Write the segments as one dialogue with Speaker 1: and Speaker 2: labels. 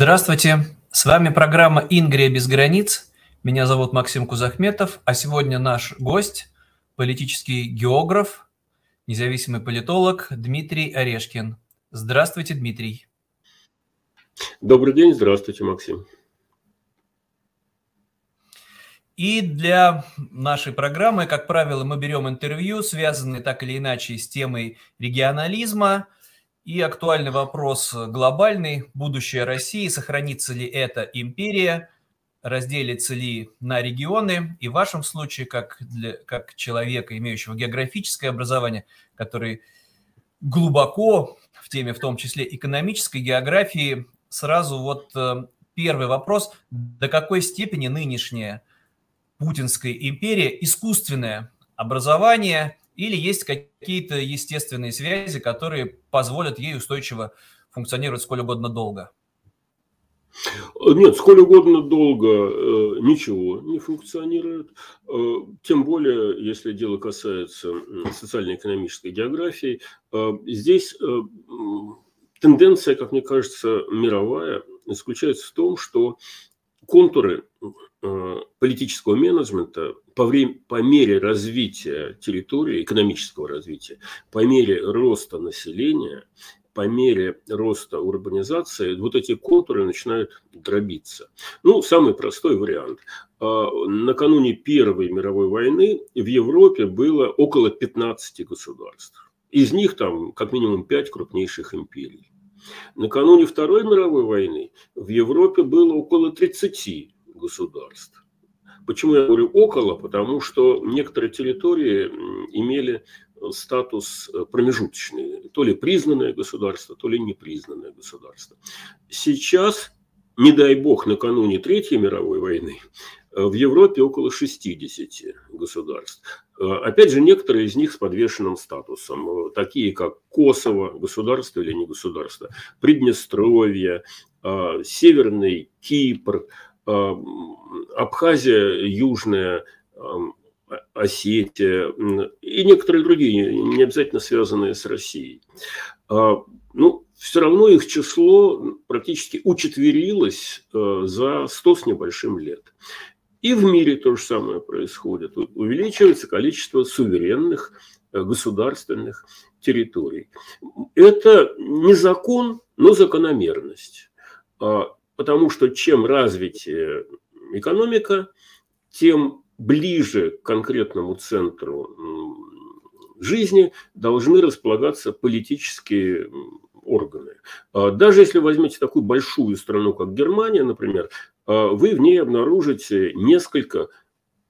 Speaker 1: Здравствуйте, с вами программа «Ингрия без границ». Меня зовут Максим Кузахметов, а сегодня наш гость – политический географ, независимый политолог Дмитрий Орешкин. Здравствуйте, Дмитрий.
Speaker 2: Добрый день, здравствуйте, Максим.
Speaker 1: И для нашей программы, как правило, мы берем интервью, связанные так или иначе с темой регионализма – и актуальный вопрос глобальный. Будущее России. Сохранится ли эта империя? Разделится ли на регионы? И в вашем случае, как, для, как человека, имеющего географическое образование, который глубоко в теме, в том числе экономической географии, сразу вот э, первый вопрос. До какой степени нынешняя Путинская империя искусственное образование – или есть какие-то естественные связи, которые позволят ей устойчиво функционировать сколь угодно долго?
Speaker 2: Нет, сколь угодно долго э, ничего не функционирует. Э, тем более, если дело касается социально-экономической географии. Э, здесь тенденция, как мне кажется, мировая заключается в том, что контуры политического менеджмента по, время, по мере развития территории, экономического развития, по мере роста населения, по мере роста урбанизации, вот эти контуры начинают дробиться. Ну, самый простой вариант. А, накануне Первой мировой войны в Европе было около 15 государств. Из них там как минимум 5 крупнейших империй. Накануне Второй мировой войны в Европе было около 30 государств. Почему я говорю около? Потому что некоторые территории имели статус э, промежуточный, то ли признанное государство, то ли непризнанное государство. Сейчас, не дай бог, накануне Третьей мировой войны, э, в Европе около 60 государств. Э, опять же, некоторые из них с подвешенным статусом, такие как Косово, государство или не государство, Приднестровье, Северный Кипр – Абхазия, Южная Осетия и некоторые другие, не обязательно связанные с Россией. А, ну, все равно их число практически учетверилось э, за 100 с небольшим лет. И в мире то же самое происходит. Увеличивается количество суверенных э, государственных территорий. Это не закон, но закономерность. Потому что чем развитие экономика, тем ближе к конкретному центру жизни должны располагаться политические органы. А даже если возьмете такую большую страну, как Германия, например, а, вы в ней обнаружите несколько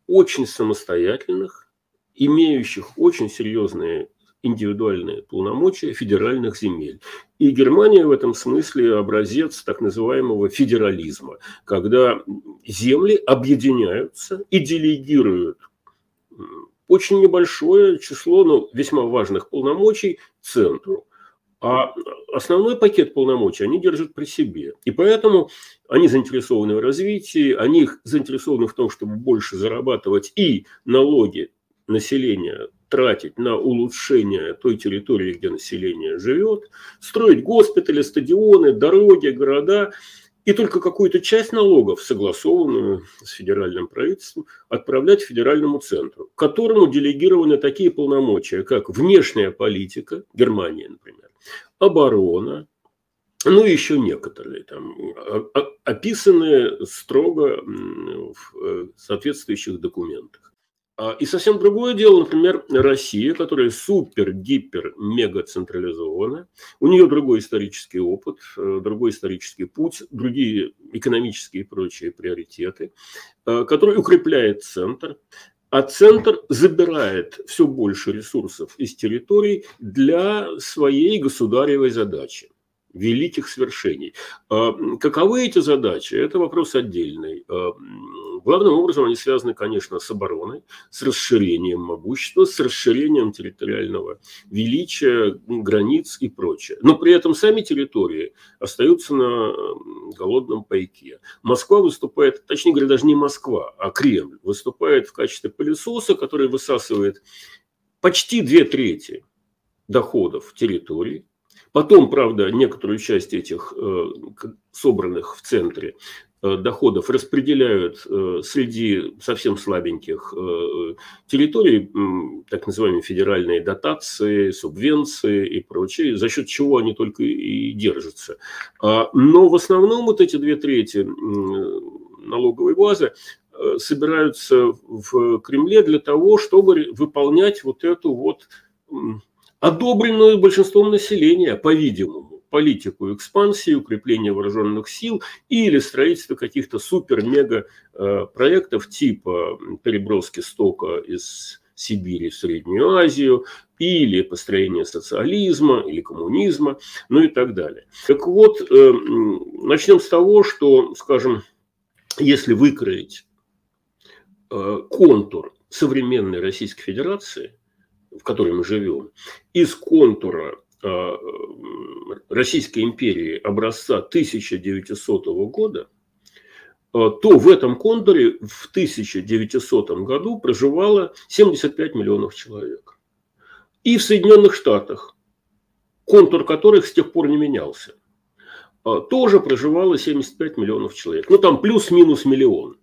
Speaker 2: очень самостоятельных, имеющих очень серьезные индивидуальные полномочия федеральных земель. И Германия в этом смысле образец так называемого федерализма, когда земли объединяются и делегируют очень небольшое число, но весьма важных полномочий центру. А основной пакет полномочий они держат при себе. И поэтому они заинтересованы в развитии, они заинтересованы в том, чтобы больше зарабатывать и налоги населения тратить на улучшение той территории, где население живет, строить госпитали, стадионы, дороги, города, и только какую-то часть налогов, согласованную с федеральным правительством, отправлять федеральному центру, которому делегированы такие полномочия, как внешняя политика, Германия, например, оборона, ну и еще некоторые там, описанные строго в э, соответствующих документах. А, и совсем другое дело, например, Россия, которая супер, гипер, мега централизована. У нее другой исторический опыт, э, другой исторический путь, другие экономические и прочие приоритеты, э, который укрепляет центр. А центр забирает все больше ресурсов из территорий для своей государевой задачи великих свершений. А, каковы эти задачи? Это вопрос отдельный. А, главным образом они связаны, конечно, с обороной, с расширением могущества, с расширением территориального величия, границ и прочее. Но при этом сами территории остаются на голодном пайке. Москва выступает, точнее говоря, даже не Москва, а Кремль выступает в качестве пылесоса, который высасывает почти две трети доходов территории, Потом, правда, некоторую часть этих э, собранных в центре Э, доходов распределяют э, среди совсем слабеньких территорий, так называемые федеральные дотации, субвенции и прочее, за счет чего они только и держатся. А, но в основном вот эти две трети налоговой базы собираются в Кремле для того, чтобы выполнять вот эту вот одобренную большинством населения, по-видимому, политику экспансии, укрепления вооруженных сил или строительство каких-то супер-мега э, типа переброски стока из Сибири в Среднюю Азию, или построение социализма, или коммунизма, ну и так далее. Так вот, э, начнем с того, что, скажем, если выкроить э, контур современной Российской Федерации, в которой мы живем, из контура Э, Российской империи образца 1900 года, э, то в этом контуре в 1900 году проживало 75 миллионов человек. И в Соединенных Штатах, контур которых с тех пор не менялся, э, тоже проживало 75 миллионов человек. Ну, там плюс-минус миллион.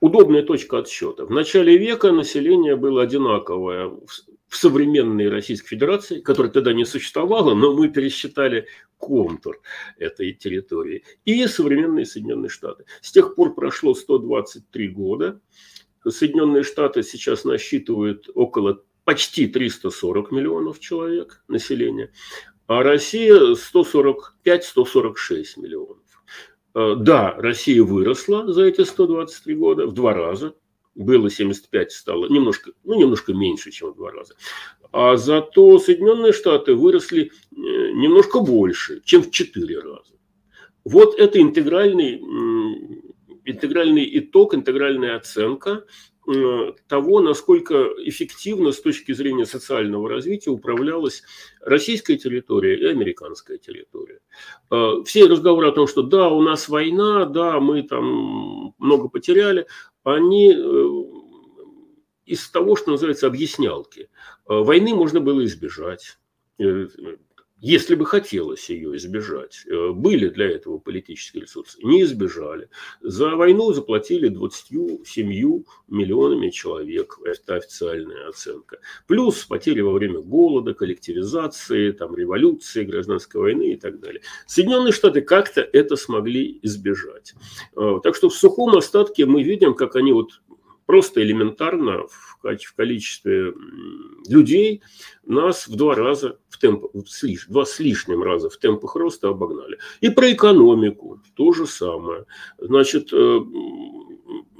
Speaker 2: Удобная точка отсчета. В начале века население было одинаковое в современной Российской Федерации, которая тогда не существовала, но мы пересчитали контур этой территории, и современные Соединенные Штаты. С тех пор прошло 123 года. Соединенные Штаты сейчас насчитывают около почти 340 миллионов человек населения, а Россия 145-146 миллионов. Э, да, Россия выросла за эти 123 года в два раза, было 75, стало немножко, ну, немножко меньше, чем в два раза. А зато Соединенные Штаты выросли э, немножко больше, чем в четыре раза. Вот это интегральный, интегральный итог, интегральная оценка того, насколько эффективно с точки зрения социального развития управлялась российская территория и американская территория. Э, все разговоры о том, что да, у нас война, да, мы там много потеряли, они э, из того, что называется объяснялки. Войны можно было избежать если бы хотелось ее избежать. Э, были для этого политические ресурсы, не избежали. За войну заплатили 27 миллионами человек, это официальная оценка. Плюс потери во время голода, коллективизации, там, революции, гражданской войны и так далее. Соединенные Штаты как-то это смогли избежать. Э, так что в сухом остатке мы видим, как они вот просто элементарно в, в количестве людей нас в два раза в темп, в слиш, два с лишним раза в темпах роста обогнали. И про экономику то же самое. Значит, э,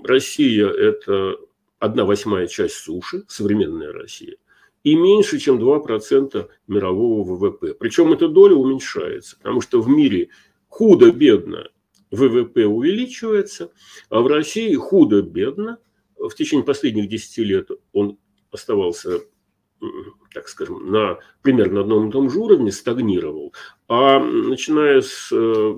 Speaker 2: Россия – это одна восьмая часть суши, современная Россия, и меньше, чем 2% мирового ВВП. Причем эта доля уменьшается, потому что в мире худо-бедно ВВП увеличивается, а в России худо-бедно в течение последних 10 лет он оставался, так скажем, на примерно одном и том же уровне, стагнировал. А начиная с э,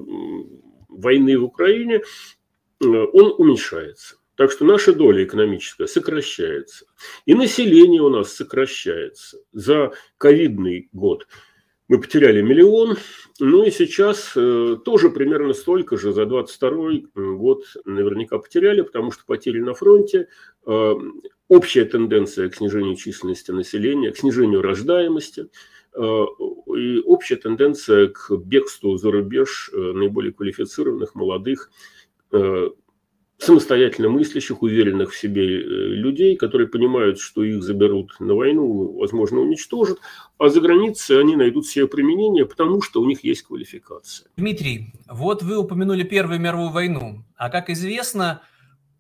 Speaker 2: войны в Украине, э, он уменьшается. Так что наша доля экономическая сокращается. И население у нас сокращается. За ковидный год мы потеряли миллион, ну и сейчас э, тоже примерно столько же за 22 год наверняка потеряли, потому что потери на фронте, э, общая тенденция к снижению численности населения, к снижению рождаемости, э, и общая тенденция к бегству за рубеж э, наиболее квалифицированных, молодых, э, самостоятельно мыслящих, уверенных в себе э, людей, которые понимают, что их заберут на войну, возможно, уничтожат, а за границей они найдут себе применение, потому что у них есть квалификация.
Speaker 1: Дмитрий, вот вы упомянули Первую мировую войну, а как известно,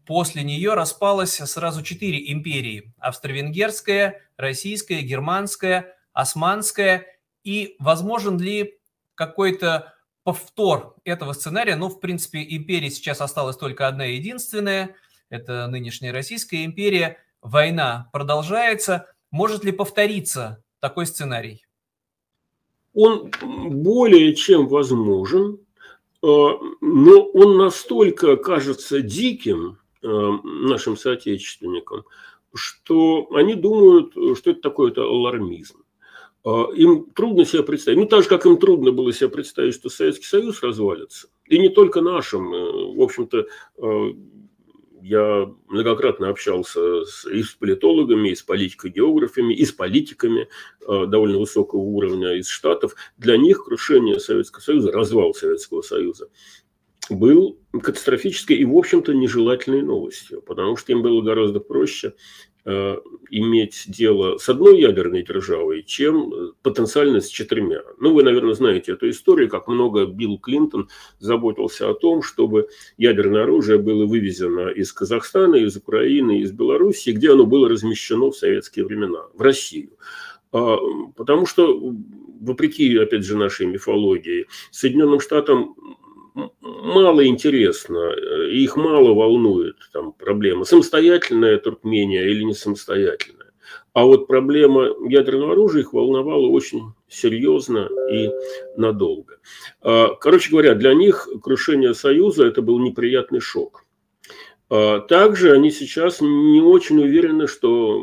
Speaker 1: после нее распалось сразу четыре империи – австро-венгерская, российская, германская, османская, и возможен ли какой-то повтор этого сценария. Ну, в принципе, империи сейчас осталась только одна единственная. Это нынешняя Российская империя. Война продолжается. Может ли повториться такой сценарий?
Speaker 2: Он более чем возможен, э, но он настолько кажется диким э, нашим соотечественникам, что они думают, что это такой-то алармизм. А, им трудно себе представить, ну так же, как им трудно было себе представить, что Советский Союз развалится. И не только нашим. Э, в общем-то, э, я многократно общался с, и с политологами, и с политико-географами, и с политиками э, довольно высокого уровня из Штатов. Для них крушение Советского Союза, развал Советского Союза был катастрофической и, в общем-то, нежелательной новостью, потому что им было гораздо проще иметь дело с одной ядерной державой, чем э, потенциально с четырьмя. Ну, вы, наверное, знаете эту историю, как много Билл Клинтон заботился о том, чтобы ядерное оружие было вывезено из Казахстана, из Украины, из Белоруссии, где оно было размещено в советские времена, в Россию. А, потому что, вопреки, опять же, нашей мифологии, Соединенным Штатам мало интересно, э, их мало волнует там проблема, самостоятельная Туркмения или не самостоятельная. А вот проблема ядерного оружия их волновала очень серьезно и надолго. А, короче говоря, для них крушение Союза это был неприятный шок. А, также они сейчас не очень уверены, что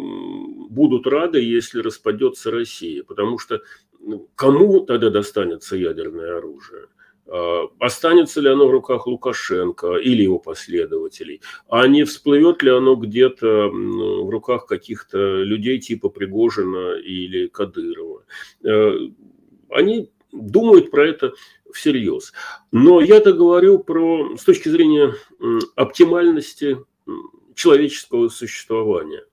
Speaker 2: будут рады, если распадется Россия, потому что ну, кому тогда достанется ядерное оружие? А, останется ли оно в руках Лукашенко или его последователей, а не всплывет ли оно где-то в руках каких-то людей типа Пригожина или Кадырова. Э, они думают про это всерьез. Но я-то говорю про с точки зрения оптимальности человеческого существования.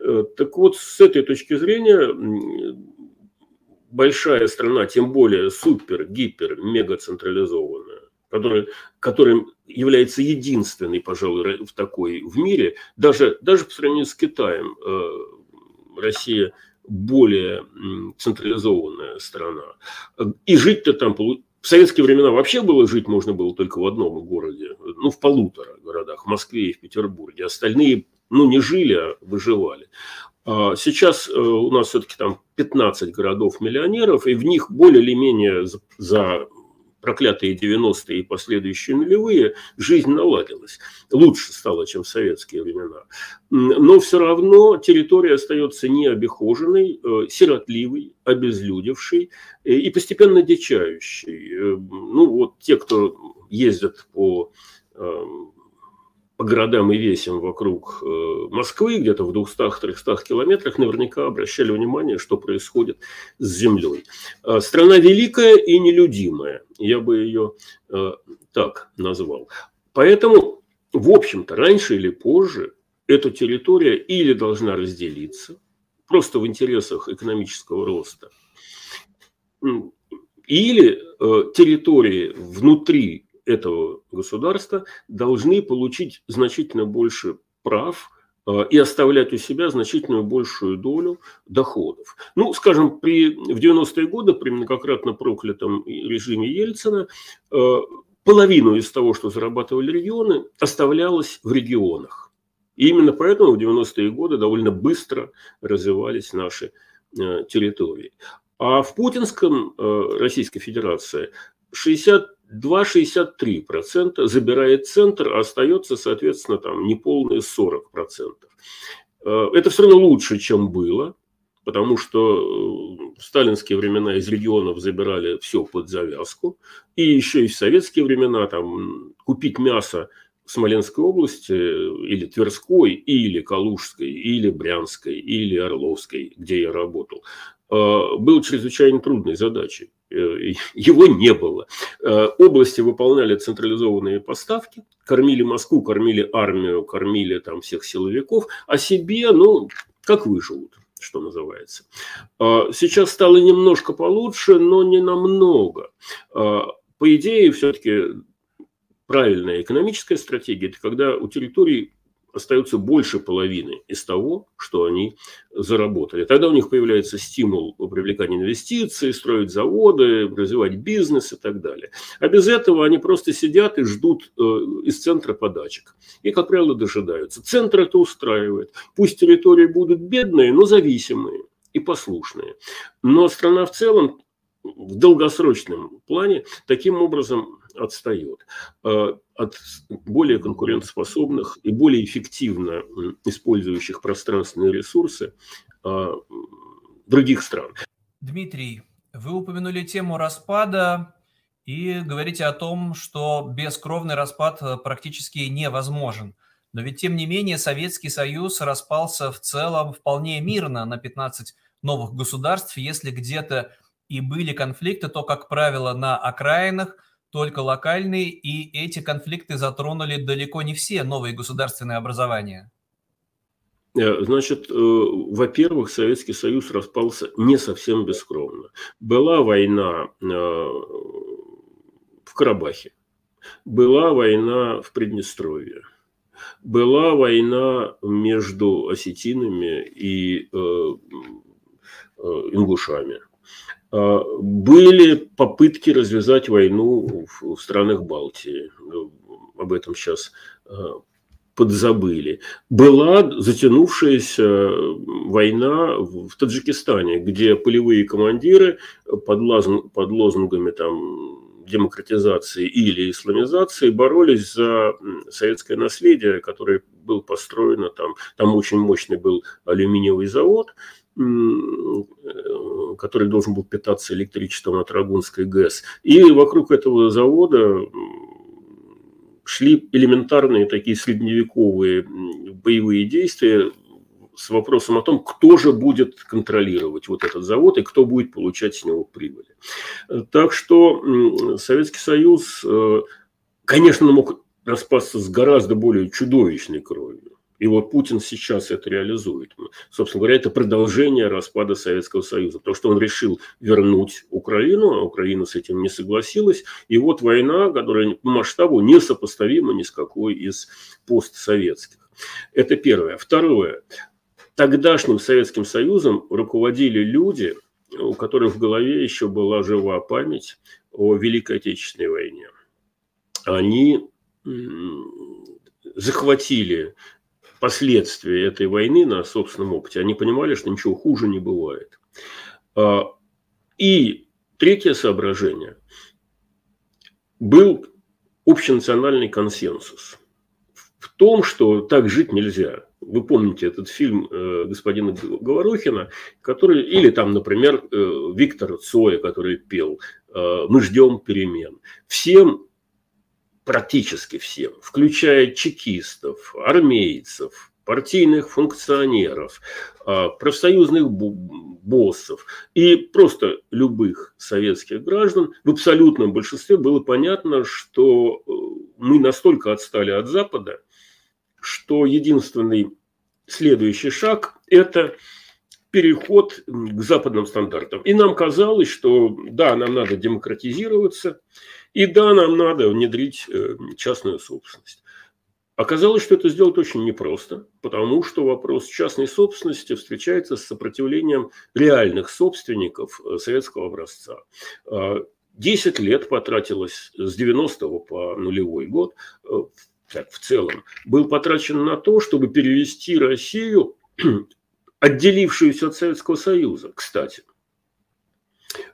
Speaker 2: Э, так вот, с этой точки зрения большая страна, тем более супер, гипер, мега централизованная, которая, которая является единственной, пожалуй, в такой в мире, даже, даже по сравнению с Китаем, э, Россия более централизованная страна. И жить-то там в советские времена вообще было жить можно было только в одном городе, ну, в полутора городах, в Москве и в Петербурге. Остальные, ну, не жили, а выживали. А сейчас э, у нас все-таки там 15 городов-миллионеров, и в них более или менее за проклятые 90-е и последующие нулевые жизнь наладилась. Лучше стало, чем в советские времена. Но все равно территория остается необихоженной, э, сиротливой, обезлюдевшей э, и постепенно дичающей. Ну вот те, кто ездят по по городам и весям вокруг э, Москвы, где-то в 200-300 километрах, наверняка обращали внимание, что происходит с землей. А, страна великая и нелюдимая, я бы ее э, так назвал. Поэтому, в общем-то, раньше или позже эта территория или должна разделиться, просто в интересах экономического роста, или э, территории внутри этого государства должны получить значительно больше прав э, и оставлять у себя значительную большую долю доходов. Ну, скажем, при, в 90-е годы при многократно проклятом режиме Ельцина э, половину из того, что зарабатывали регионы, оставлялось в регионах. И именно поэтому в 90-е годы довольно быстро развивались наши э, территории. А в путинском Российской Федерации 60 2,63% забирает центр, а остается, соответственно, там неполные 40%. Э, это все равно лучше, чем было, потому что э, в сталинские времена из регионов забирали все под завязку. И еще и в советские времена там, купить мясо Смоленской области или Тверской, или Калужской, или Брянской, или Орловской, где я работал, э, было чрезвычайно трудной задачей. Э, его не было. Э, области выполняли централизованные поставки, кормили Москву, кормили армию, кормили там всех силовиков, а себе, ну, как выживут что называется. Э, сейчас стало немножко получше, но не намного. По идее, все-таки правильная экономическая стратегия – это когда у территорий остается больше половины из того, что они заработали. Тогда у них появляется стимул привлекания инвестиций, строить заводы, развивать бизнес и так далее. А без этого они просто сидят и ждут э, из центра подачек. И, как правило, дожидаются. Центр это устраивает. Пусть территории будут бедные, но зависимые и послушные. Но страна в целом в долгосрочном плане таким образом отстает э, от более конкурентоспособных и более эффективно использующих пространственные ресурсы э, других стран.
Speaker 1: Дмитрий, вы упомянули тему распада и говорите о том, что бескровный распад э, практически невозможен. Но ведь, тем не менее, Советский Союз распался в целом вполне мирно на 15 новых государств. Если где-то и были конфликты, то, как правило, на окраинах, только локальные, и эти конфликты затронули далеко не все новые государственные образования.
Speaker 2: Э, значит, э, во-первых, Советский Союз распался не совсем бескровно. Была война э, в Карабахе, была война в Приднестровье, была война между осетинами и ингушами. Были попытки развязать войну в странах Балтии. Об этом сейчас подзабыли. Была затянувшаяся война в Таджикистане, где полевые командиры под, лозунг, под лозунгами там, демократизации или исламизации боролись за советское наследие, которое было построено там. Там очень мощный был алюминиевый завод, который должен был питаться электричеством от Рагунской ГЭС. И вокруг этого завода шли элементарные такие средневековые боевые действия с вопросом о том, кто же будет контролировать вот этот завод и кто будет получать с него прибыли. Так что Советский Союз, э, конечно, мог распасться с гораздо более чудовищной кровью. И вот Путин сейчас это реализует. Собственно говоря, это продолжение распада Советского Союза, потому что он решил вернуть Украину, а Украина с этим не согласилась. И вот война, которая по масштабу несопоставима ни с какой из постсоветских. Это первое. Второе. Тогдашним Советским Союзом руководили люди, у которых в голове еще была жива память о Великой Отечественной войне. Они захватили последствия этой войны на собственном опыте. Они понимали, что ничего хуже не бывает. А, и третье соображение. Был общенациональный консенсус в том, что так жить нельзя. Вы помните этот фильм э, господина Говорухина, который, или там, например, э, Виктор Цоя, который пел э, «Мы ждем перемен». Всем практически всем, включая чекистов, армейцев, партийных функционеров, а, профсоюзных боссов и просто любых советских граждан, в абсолютном большинстве было понятно, что э, мы настолько отстали от Запада, что единственный следующий шаг – это переход к западным стандартам. И нам казалось, что да, нам надо демократизироваться, и да, нам надо внедрить э, частную собственность. Оказалось, что это сделать очень непросто, потому что вопрос частной собственности встречается с сопротивлением реальных собственников э, советского образца. А, десять лет потратилось с 90 по нулевой год, э, так, в целом, был потрачен на то, чтобы перевести Россию, отделившуюся от Советского Союза, кстати,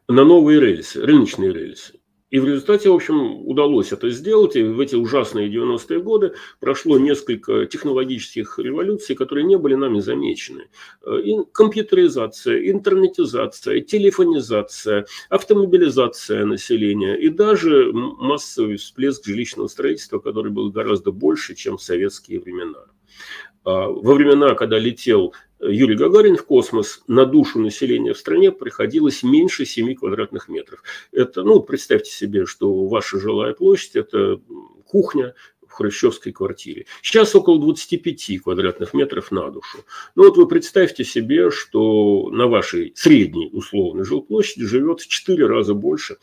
Speaker 2: на новые рельсы, рыночные рельсы. И в результате, в общем, удалось это сделать. И в эти ужасные 90-е годы прошло несколько технологических революций, которые не были нами замечены. Э, и компьютеризация, интернетизация, телефонизация, автомобилизация населения и даже массовый всплеск жилищного строительства, который был гораздо больше, чем в советские времена. А, во времена, когда летел Юрий Гагарин в космос, на душу населения в стране приходилось меньше 7 квадратных метров. Это, ну, представьте себе, что ваша жилая площадь – это кухня в хрущевской квартире. Сейчас около 25 квадратных метров на душу. Ну вот вы представьте себе, что на вашей средней условной жилплощади живет в 4 раза больше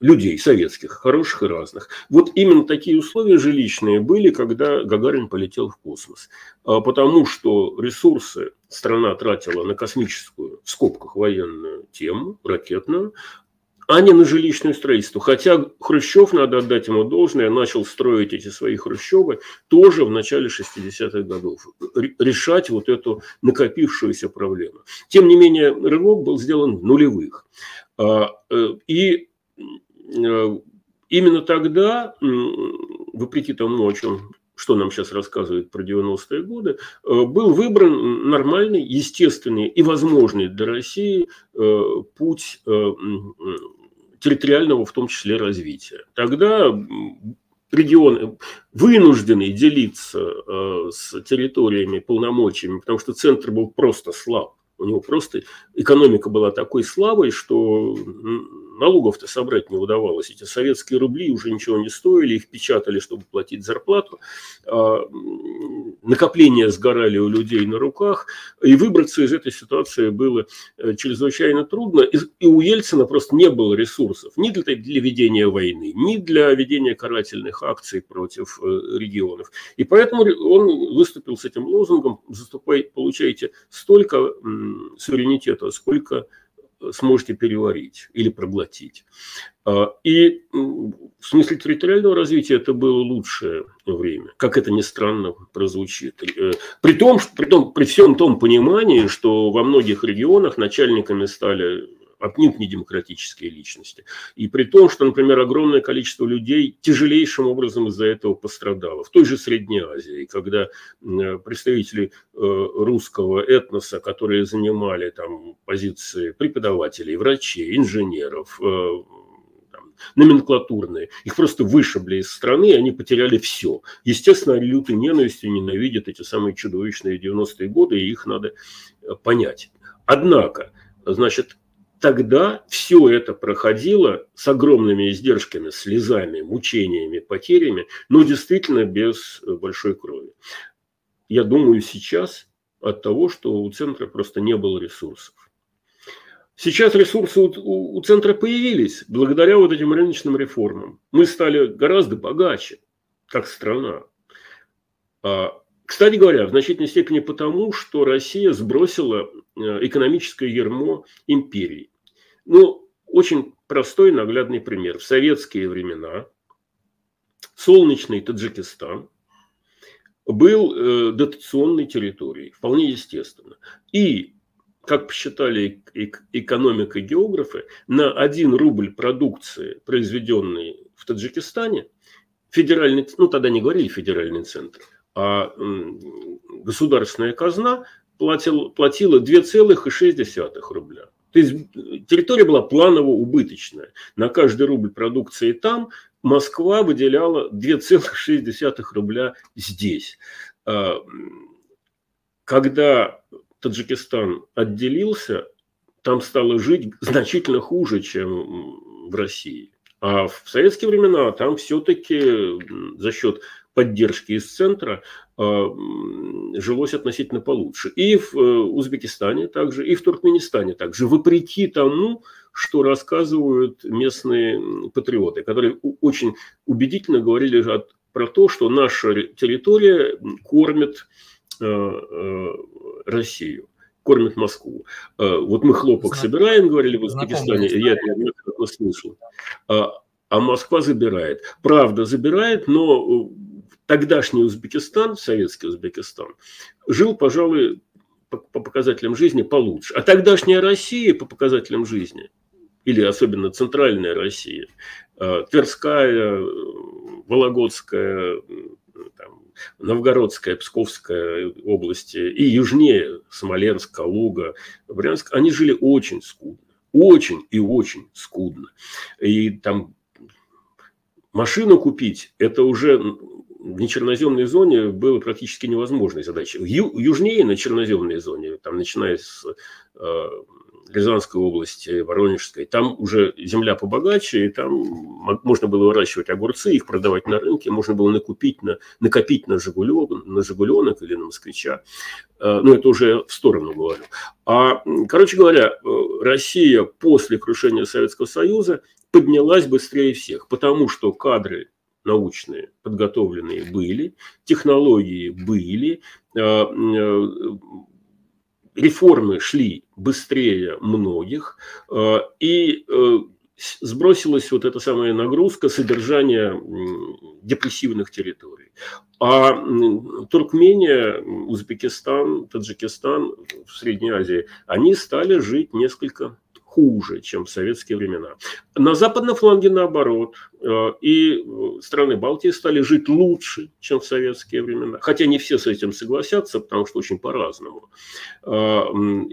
Speaker 2: людей советских, хороших и разных. Вот именно такие условия жилищные были, когда Гагарин полетел в космос. А, потому что ресурсы страна тратила на космическую, в скобках, военную тему, ракетную, а не на жилищное строительство. Хотя Хрущев, надо отдать ему должное, начал строить эти свои хрущевы тоже в начале 60-х годов. Решать вот эту накопившуюся проблему. Тем не менее, рывок был сделан в нулевых. А, э, и Э, именно тогда, вопреки тому, о чем что нам сейчас рассказывают про 90-е годы, был выбран нормальный, естественный и возможный для России путь территориального, в том числе, развития. Тогда регионы вынуждены делиться с территориями, полномочиями, потому что центр был просто слаб. У него просто экономика была такой слабой, что налогов-то собрать не удавалось. Эти советские рубли уже ничего не стоили, их печатали, чтобы платить зарплату. Накопления сгорали у людей на руках, и выбраться из этой ситуации было э, чрезвычайно трудно. И у Ельцина просто не было ресурсов ни для, для ведения войны, ни для ведения карательных акций против э, регионов. И поэтому он выступил с этим лозунгом «Заступай, получайте столько суверенитета, сколько сможете переварить или проглотить. А, и в смысле территориального развития это было лучшее время, как это ни странно прозвучит. Э, при том, при, том, при всем том понимании, что во многих регионах начальниками стали отнюдь не демократические личности. И при том, что, например, огромное количество людей тяжелейшим образом из-за этого пострадало. В той же Средней Азии, когда представители э, русского этноса, которые занимали там позиции преподавателей, врачей, инженеров, э, номенклатурные. Их просто вышибли из страны, и они потеряли все. Естественно, лютой ненавистью ненавидят эти самые чудовищные 90-е годы, и их надо э, понять. Однако, значит, тогда все это проходило с огромными издержками, слезами, мучениями, потерями, но действительно без большой крови. Я думаю сейчас от того, что у центра просто не было ресурсов. Сейчас ресурсы у центра появились благодаря вот этим рыночным реформам. Мы стали гораздо богаче, как страна. А, кстати говоря, в значительной степени потому, что Россия сбросила э, экономическое ермо империи. Ну, очень простой наглядный пример. В советские времена солнечный Таджикистан был э, дотационной территорией, вполне естественно. И, как посчитали экономика географы, на 1 рубль продукции, произведенной в Таджикистане, федеральный, ну тогда не говорили федеральный центр, а государственная казна платила, платила 2,6 рубля. То есть территория была планово-убыточная. На каждый рубль продукции там Москва выделяла 2,6 рубля здесь. А, когда Таджикистан отделился, там стало жить значительно хуже, чем в России. А в советские времена там все-таки за счет поддержки из центра а, жилось относительно получше. И в э, Узбекистане также, и в Туркменистане также, вопреки тому, что рассказывают местные патриоты, которые очень убедительно говорили про то, что наша территория кормит э, э, Россию кормит Москву. Вот мы хлопок Знаком... собираем, говорили в Узбекистане, я это неоднократно слышал. А, а Москва забирает. Правда, забирает, но тогдашний Узбекистан, советский Узбекистан, жил, пожалуй, по, по показателям жизни получше. А тогдашняя Россия по показателям жизни, или особенно центральная Россия, э, Тверская, Вологодская, там, Новгородская, Псковская области и южнее Смоленск, Калуга, Брянск, они жили очень скудно. Очень и очень скудно. И там машину купить, это уже в нечерноземной зоне было практически невозможной задачей. Ю, южнее на черноземной зоне, там начиная с э, Рязанской области, Воронежской, там уже земля побогаче, и там можно было выращивать огурцы, их продавать на рынке, можно было накупить на, накопить на, Жигуленок, на Жигуленок или на Москвича. Э, ну, это уже в сторону говорю. А, короче говоря, э, Россия после крушения Советского Союза поднялась быстрее всех, потому что кадры научные подготовленные были, технологии были, э, э, реформы шли быстрее многих, э, и сбросилась вот эта самая нагрузка содержания депрессивных территорий. А Туркмения, Узбекистан, Таджикистан в Средней Азии, они стали жить несколько хуже, чем в советские времена. На западном фланге наоборот. Э, Э, и страны Балтии стали жить лучше, чем в советские времена. Хотя не все с этим согласятся, потому что очень по-разному. Э,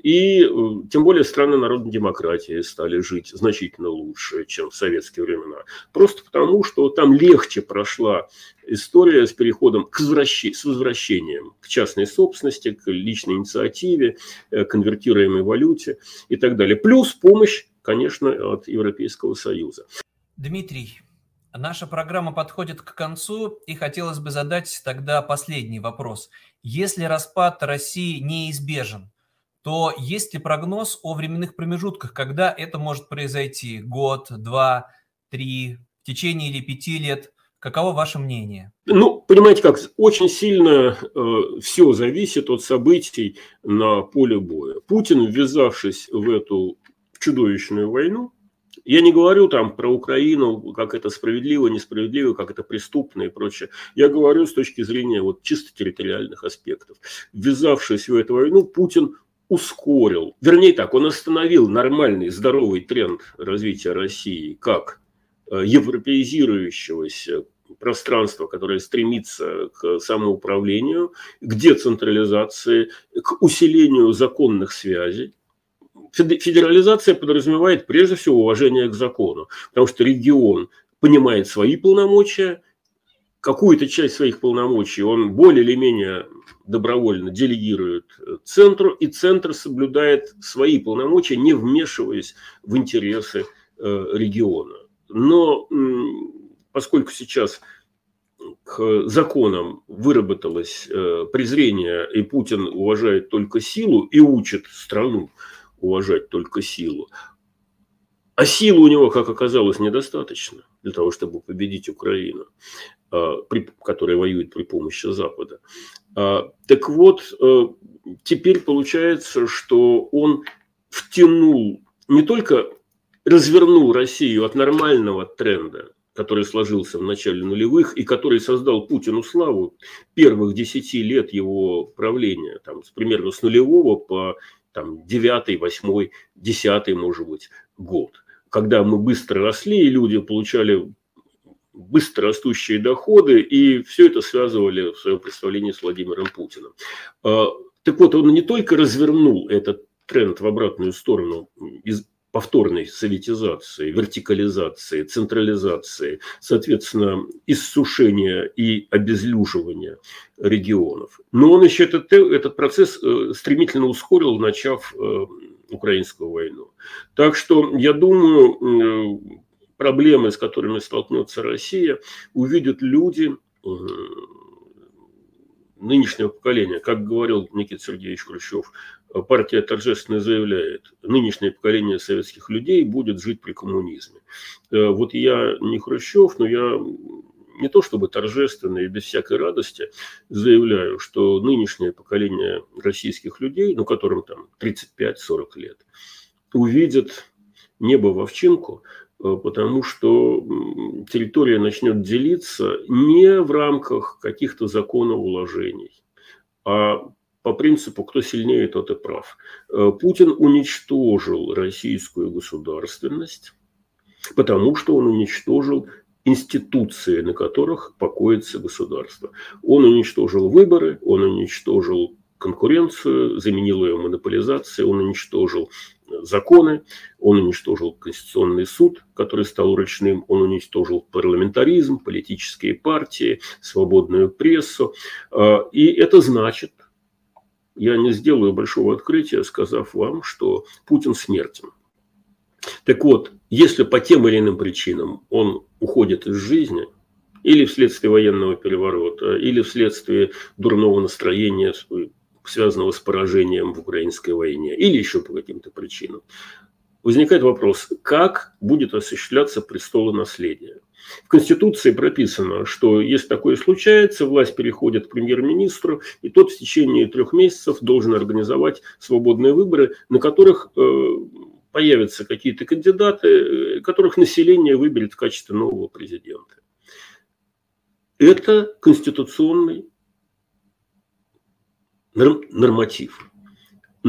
Speaker 2: и тем более страны народной демократии стали жить значительно лучше, чем в советские времена. Просто потому, что там легче прошла история с переходом к возвращ... с возвращением к частной собственности, к личной инициативе, конвертируемой валюте и так далее. Плюс помощь, конечно, от Европейского Союза.
Speaker 1: Дмитрий, наша программа подходит к концу, и хотелось бы задать тогда последний вопрос. Если распад России неизбежен, то есть ли прогноз о временных промежутках, когда это может произойти? Год, два, три, в течение или пяти лет? Каково ваше мнение?
Speaker 2: Ну, понимаете как, очень сильно э, все зависит от событий на поле боя. Путин, ввязавшись в эту чудовищную войну, я не говорю там про Украину, как это справедливо, несправедливо, как это преступно и прочее. Я говорю с точки зрения вот чисто территориальных аспектов. Ввязавшись в эту войну, Путин ускорил, вернее так, он остановил нормальный, здоровый тренд развития России как э, европеизирующегося пространства, которое стремится к самоуправлению, к децентрализации, к усилению законных связей. Федерализация подразумевает прежде всего уважение к закону, потому что регион понимает свои полномочия, какую-то часть своих полномочий он более или менее добровольно делегирует центру, и центр соблюдает свои полномочия, не вмешиваясь в интересы э, региона. Но поскольку сейчас к законам выработалось э, презрение, и Путин уважает только силу и учит страну уважать только силу, а силы у него, как оказалось, недостаточно для того, чтобы победить Украину, а, которая воюет при помощи Запада. А, так вот, э, теперь получается, что он втянул, не только развернул Россию от нормального тренда, который сложился в начале нулевых и который создал Путину славу первых десяти лет его правления, там, примерно с нулевого по там, девятый, восьмой, десятый, может быть, год. Когда мы быстро росли, и люди получали быстро растущие доходы, и все это связывали в своем представлении с Владимиром Путиным. А, так вот, он не только развернул этот тренд в обратную сторону из повторной советизации, вертикализации, централизации, соответственно, иссушения и обезлюживания регионов. Но он еще этот, этот процесс э, стремительно ускорил, начав э, украинскую войну. Так что, я думаю, э, проблемы, с которыми столкнется Россия, увидят люди нынешнего поколения. Как говорил Никита Сергеевич Хрущев, партия торжественно заявляет, нынешнее поколение советских людей будет жить при коммунизме. Э, вот я не Хрущев, но я не то чтобы торжественно и без всякой радости заявляю, что нынешнее поколение российских людей, ну которым там 35-40 лет, увидят небо в овчинку, э, потому что территория начнет делиться не в рамках каких-то законов уложений, а по принципу «кто сильнее, тот и прав». Э, Путин уничтожил российскую государственность, потому что он уничтожил институции, на которых покоится государство. Он уничтожил выборы, он уничтожил конкуренцию, заменил ее монополизацией, он уничтожил законы, он уничтожил Конституционный суд, который стал ручным, он уничтожил парламентаризм, политические партии, свободную прессу. Э, и это значит, я не сделаю большого открытия, сказав вам, что Путин смертен. Так вот, если по тем или иным причинам он уходит из жизни, или вследствие военного переворота, или вследствие дурного настроения, связанного с поражением в украинской войне, или еще по каким-то причинам, возникает вопрос, как будет осуществляться престолонаследие. В Конституции прописано, что если такое случается, власть переходит к премьер-министру, и тот в течение трех месяцев должен организовать свободные выборы, на которых э, появятся какие-то кандидаты, э, которых население выберет в качестве нового президента. Это конституционный норматив.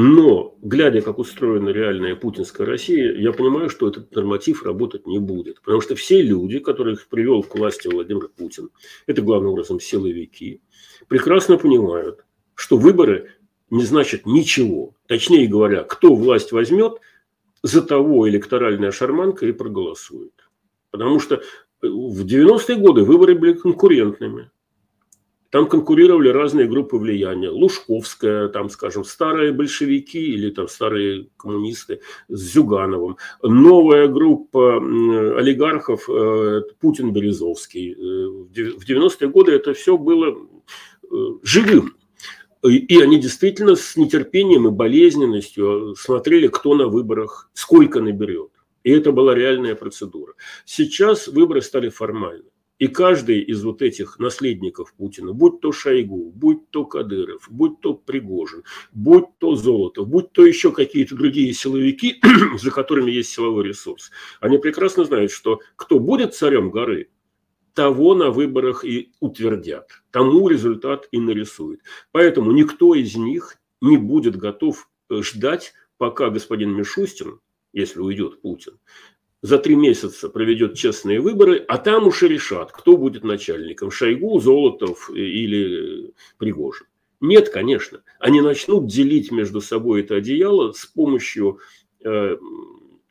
Speaker 2: Но, глядя, как устроена реальная путинская Россия, я понимаю, что этот норматив работать не будет. Потому что все люди, которых привел к власти Владимир Путин, это главным образом силовики, прекрасно понимают, что выборы не значат ничего. Точнее говоря, кто власть возьмет, за того электоральная шарманка и проголосует. Потому что в 90-е годы выборы были конкурентными. Там конкурировали разные группы влияния. Лужковская, там, скажем, старые большевики или там старые коммунисты с Зюгановым. Новая группа олигархов э, Путин-Березовский. Э, в 90-е годы это все было э, живым. И они действительно с нетерпением и болезненностью смотрели, кто на выборах сколько наберет. И это была реальная процедура. Сейчас выборы стали формальны. И каждый из вот этих наследников Путина, будь то Шойгу, будь то Кадыров, будь то Пригожин, будь то Золотов, будь то еще какие-то другие силовики, за которыми есть силовой ресурс, они прекрасно знают, что кто будет царем горы, того на выборах и утвердят, тому результат и нарисует. Поэтому никто из них не будет готов э, ждать, пока господин Мишустин, если уйдет Путин, за три месяца проведет честные выборы, а там уж и решат, кто будет начальником, Шойгу, Золотов или Пригожин. Нет, конечно. Они начнут делить между собой это одеяло с помощью э,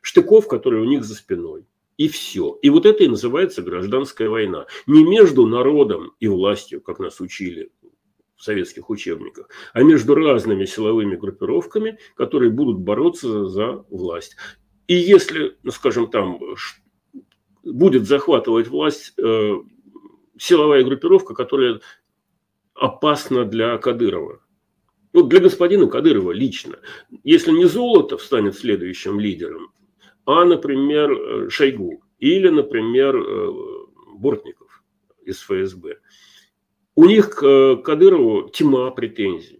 Speaker 2: штыков, которые у них за спиной. И все. И вот это и называется гражданская война. Не между народом и властью, как нас учили в советских учебниках, а между разными силовыми группировками, которые будут бороться за власть. И если, ну, скажем, там будет захватывать власть э, силовая группировка, которая опасна для Кадырова. Вот для господина Кадырова лично. Если не Золотов станет следующим лидером, а, например, э, Шойгу или, например, э, Бортников из ФСБ, у них к Кадырову тьма претензий.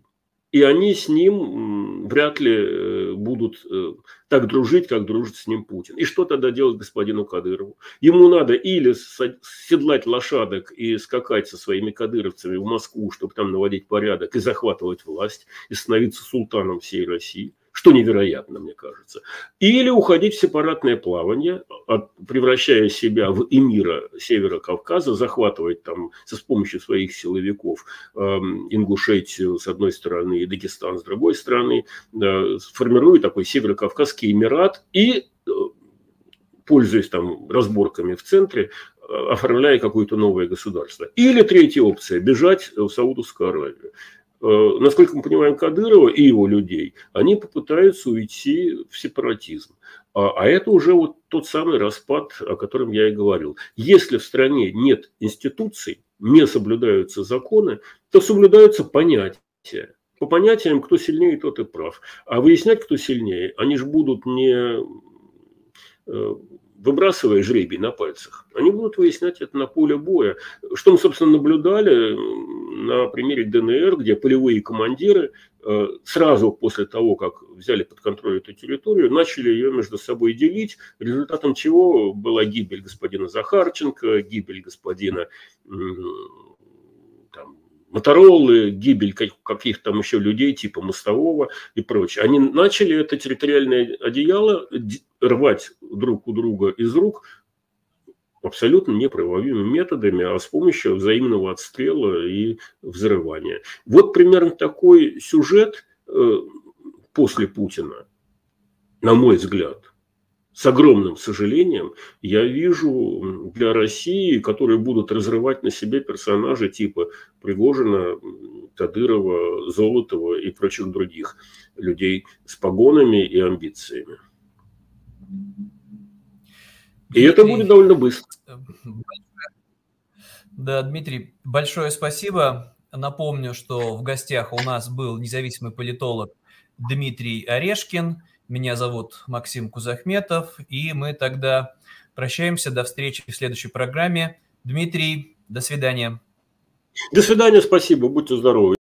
Speaker 2: И они с ним вряд ли э, будут э, так дружить, как дружит с ним Путин. И что тогда делать господину Кадырову? Ему надо или седлать лошадок и скакать со своими кадыровцами в Москву, чтобы там наводить порядок и захватывать власть, и становиться султаном всей России – что невероятно, мне кажется. Или уходить в сепаратное плавание, превращая себя в эмира Севера Кавказа, захватывать там с помощью своих силовиков эм, Ингушетию с одной стороны и Дагестан с другой стороны, формируя такой Северо-Кавказский эмират и э, пользуясь там разборками в центре, э, оформляя какое-то новое государство. Или третья опция – бежать в Саудовскую Аравию. Э, насколько мы понимаем Кадырова и его людей, они попытаются уйти в сепаратизм. А, а это уже вот тот самый распад, о котором я и говорил. Если в стране нет институций, не соблюдаются законы, то соблюдаются понятия. По понятиям, кто сильнее, тот и прав. А выяснять, кто сильнее, они же будут не э, выбрасывая жребий на пальцах, они будут выяснять это на поле боя. Что мы, собственно, наблюдали на примере ДНР, где полевые командиры э, сразу после того, как взяли под контроль эту территорию, начали ее между собой делить, результатом чего была гибель господина Захарченко, гибель господина Моторолы, гибель каких-то там еще людей типа Мостового и прочее. Они начали это территориальное одеяло рвать друг у друга из рук абсолютно неправовыми методами, а с помощью взаимного отстрела и взрывания. Вот примерно такой сюжет э, после Путина, на мой взгляд с огромным сожалением я вижу для России, которые будут разрывать на себе персонажи типа Пригожина, Кадырова, Золотова и прочих других людей с погонами и амбициями. И это будет довольно быстро.
Speaker 1: Да, Дмитрий, большое спасибо. Напомню, что в гостях у нас был независимый политолог Дмитрий Орешкин – меня зовут Максим Кузахметов, и мы тогда прощаемся. До встречи в следующей программе. Дмитрий, до свидания.
Speaker 2: До свидания, спасибо, будьте здоровы.